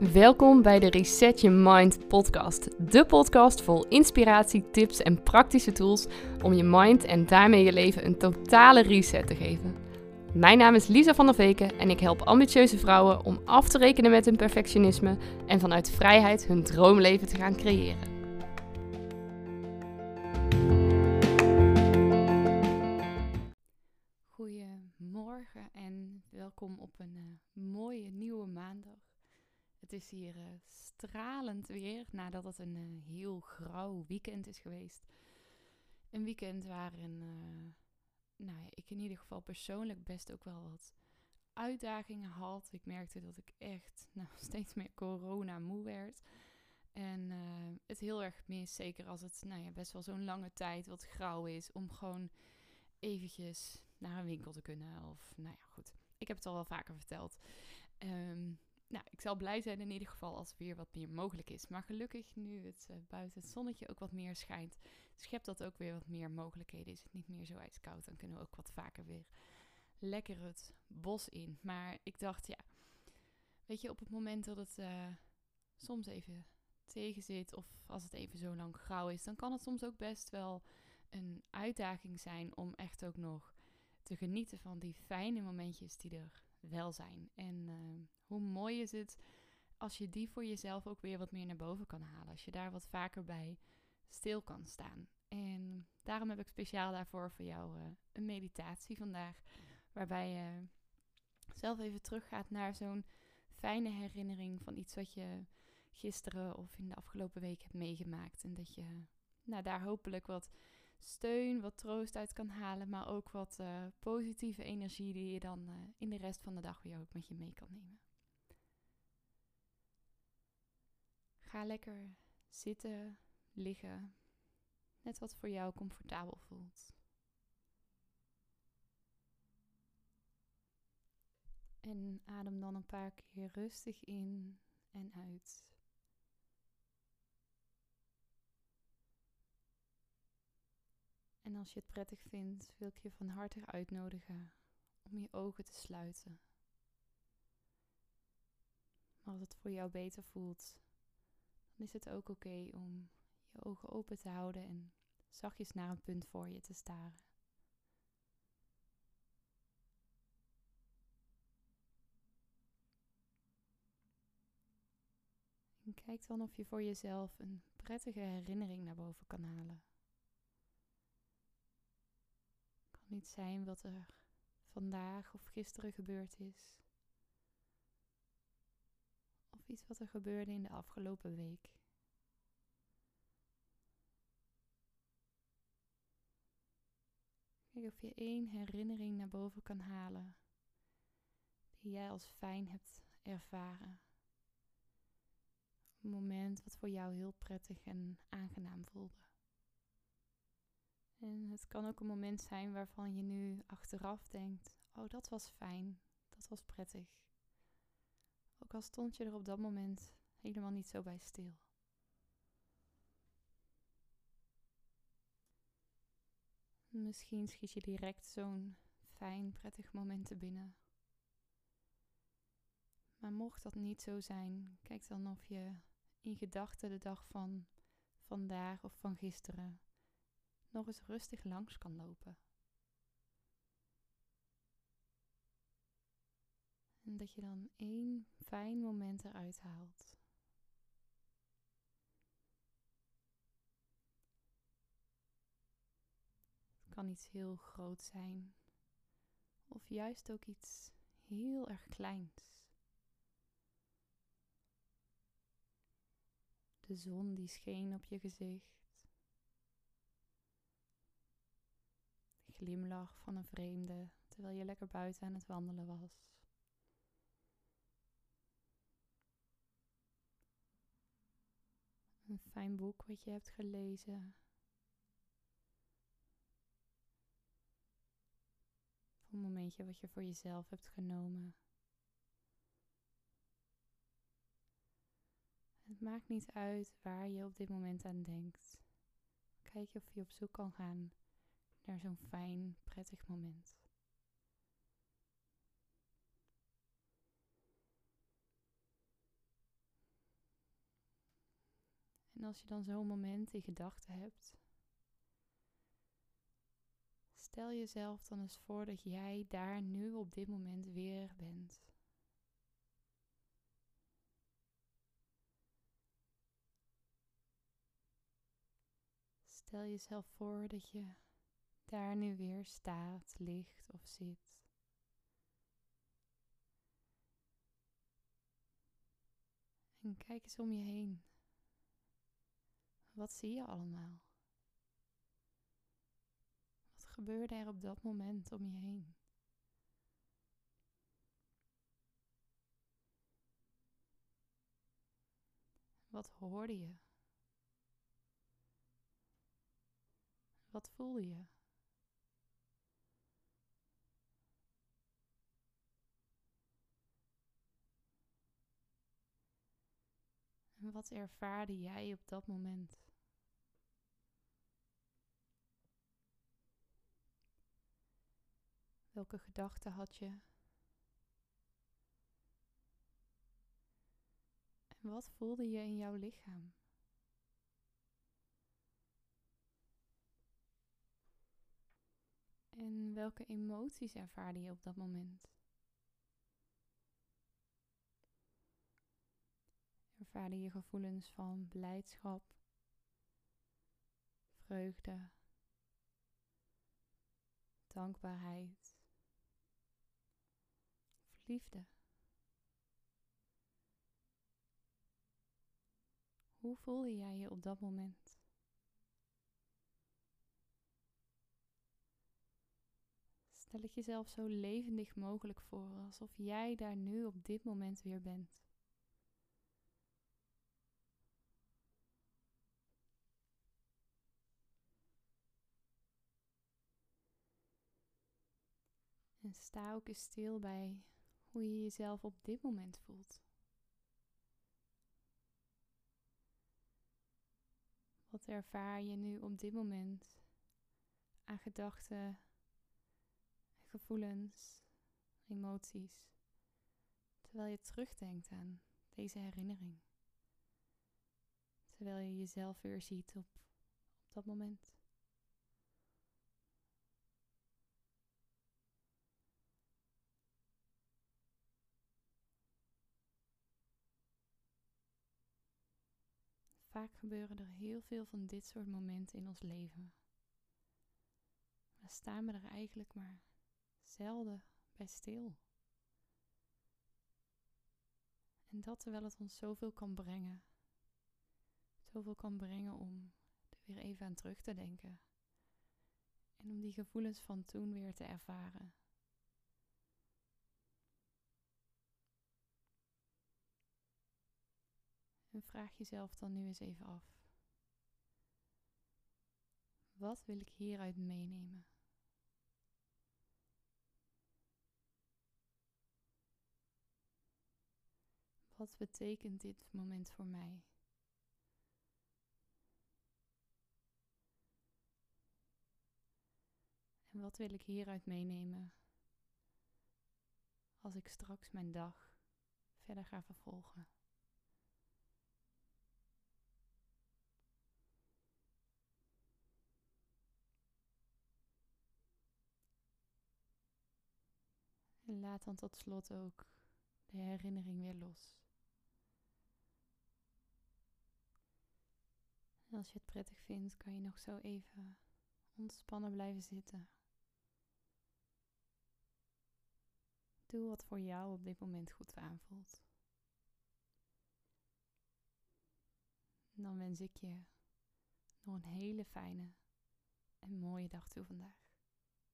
Welkom bij de Reset Your Mind podcast. De podcast vol inspiratie, tips en praktische tools om je mind en daarmee je leven een totale reset te geven. Mijn naam is Lisa van der Veken en ik help ambitieuze vrouwen om af te rekenen met hun perfectionisme en vanuit vrijheid hun droomleven te gaan creëren. Goedemorgen en welkom op een uh, mooie nieuwe maandag. Het is hier uh, stralend weer nadat het een uh, heel grauw weekend is geweest. Een weekend waarin uh, nou, ik in ieder geval persoonlijk best ook wel wat uitdagingen had. Ik merkte dat ik echt nou, steeds meer corona moe werd. En het heel erg mis, zeker als het nou ja, best wel zo'n lange tijd wat grauw is, om gewoon eventjes naar een winkel te kunnen. Of nou ja, goed. Ik heb het al wel vaker verteld. Um, nou, ik zal blij zijn in ieder geval als er weer wat meer mogelijk is. Maar gelukkig nu het uh, buiten het zonnetje ook wat meer schijnt, schept dat ook weer wat meer mogelijkheden. Is het niet meer zo ijskoud, dan kunnen we ook wat vaker weer lekker het bos in. Maar ik dacht, ja, weet je, op het moment dat het uh, soms even tegen zit of als het even zo lang grauw is, dan kan het soms ook best wel een uitdaging zijn om echt ook nog te genieten van die fijne momentjes die er wel zijn. En uh, hoe mooi is het als je die voor jezelf ook weer wat meer naar boven kan halen. Als je daar wat vaker bij stil kan staan. En daarom heb ik speciaal daarvoor voor jou uh, een meditatie vandaag. Waarbij je zelf even teruggaat naar zo'n fijne herinnering van iets wat je gisteren of in de afgelopen week hebt meegemaakt. En dat je nou, daar hopelijk wat steun, wat troost uit kan halen, maar ook wat uh, positieve energie die je dan uh, in de rest van de dag weer ook met je mee kan nemen. Ga lekker zitten, liggen, net wat voor jou comfortabel voelt. En adem dan een paar keer rustig in en uit. Als je het prettig vindt, wil ik je van harte uitnodigen om je ogen te sluiten. Maar als het voor jou beter voelt, dan is het ook oké om je ogen open te houden en zachtjes naar een punt voor je te staren. En kijk dan of je voor jezelf een prettige herinnering naar boven kan halen. Niet zijn wat er vandaag of gisteren gebeurd is. Of iets wat er gebeurde in de afgelopen week. Kijk of je één herinnering naar boven kan halen die jij als fijn hebt ervaren. Een moment wat voor jou heel prettig en aangenaam voelde. En het kan ook een moment zijn waarvan je nu achteraf denkt: Oh, dat was fijn, dat was prettig. Ook al stond je er op dat moment helemaal niet zo bij stil. Misschien schiet je direct zo'n fijn, prettig moment te binnen. Maar mocht dat niet zo zijn, kijk dan of je in gedachten de dag van vandaag of van gisteren nog eens rustig langs kan lopen. En dat je dan één fijn moment eruit haalt. Het kan iets heel groot zijn, of juist ook iets heel erg kleins. De zon die scheen op je gezicht. Glimlach van een vreemde terwijl je lekker buiten aan het wandelen was. Een fijn boek wat je hebt gelezen. een momentje wat je voor jezelf hebt genomen. Het maakt niet uit waar je op dit moment aan denkt. Kijk of je op zoek kan gaan naar zo'n fijn, prettig moment. als je dan zo'n moment in gedachten hebt, stel jezelf dan eens voor dat jij daar nu op dit moment weer bent. Stel jezelf voor dat je daar nu weer staat, ligt of zit. En kijk eens om je heen. Wat zie je allemaal? Wat gebeurde er op dat moment om je heen? Wat hoorde je? Wat voelde je? Wat ervaarde jij op dat moment? Welke gedachten had je? En wat voelde je in jouw lichaam? En welke emoties ervaarde je op dat moment? Ervaarde je gevoelens van blijdschap, vreugde, dankbaarheid, liefde? Hoe voelde jij je op dat moment? Stel het jezelf zo levendig mogelijk voor, alsof jij daar nu op dit moment weer bent. En sta ook eens stil bij hoe je jezelf op dit moment voelt. Wat ervaar je nu op dit moment aan gedachten, gevoelens, emoties, terwijl je terugdenkt aan deze herinnering? Terwijl je jezelf weer ziet op, op dat moment. Vaak gebeuren er heel veel van dit soort momenten in ons leven. Maar staan we er eigenlijk maar zelden bij stil. En dat terwijl het ons zoveel kan brengen. Zoveel kan brengen om er weer even aan terug te denken. En om die gevoelens van toen weer te ervaren. En vraag jezelf dan nu eens even af. Wat wil ik hieruit meenemen? Wat betekent dit moment voor mij? En wat wil ik hieruit meenemen als ik straks mijn dag verder ga vervolgen? En laat dan tot slot ook de herinnering weer los. En als je het prettig vindt, kan je nog zo even ontspannen blijven zitten. Doe wat voor jou op dit moment goed aanvoelt. Dan wens ik je nog een hele fijne en mooie dag toe vandaag.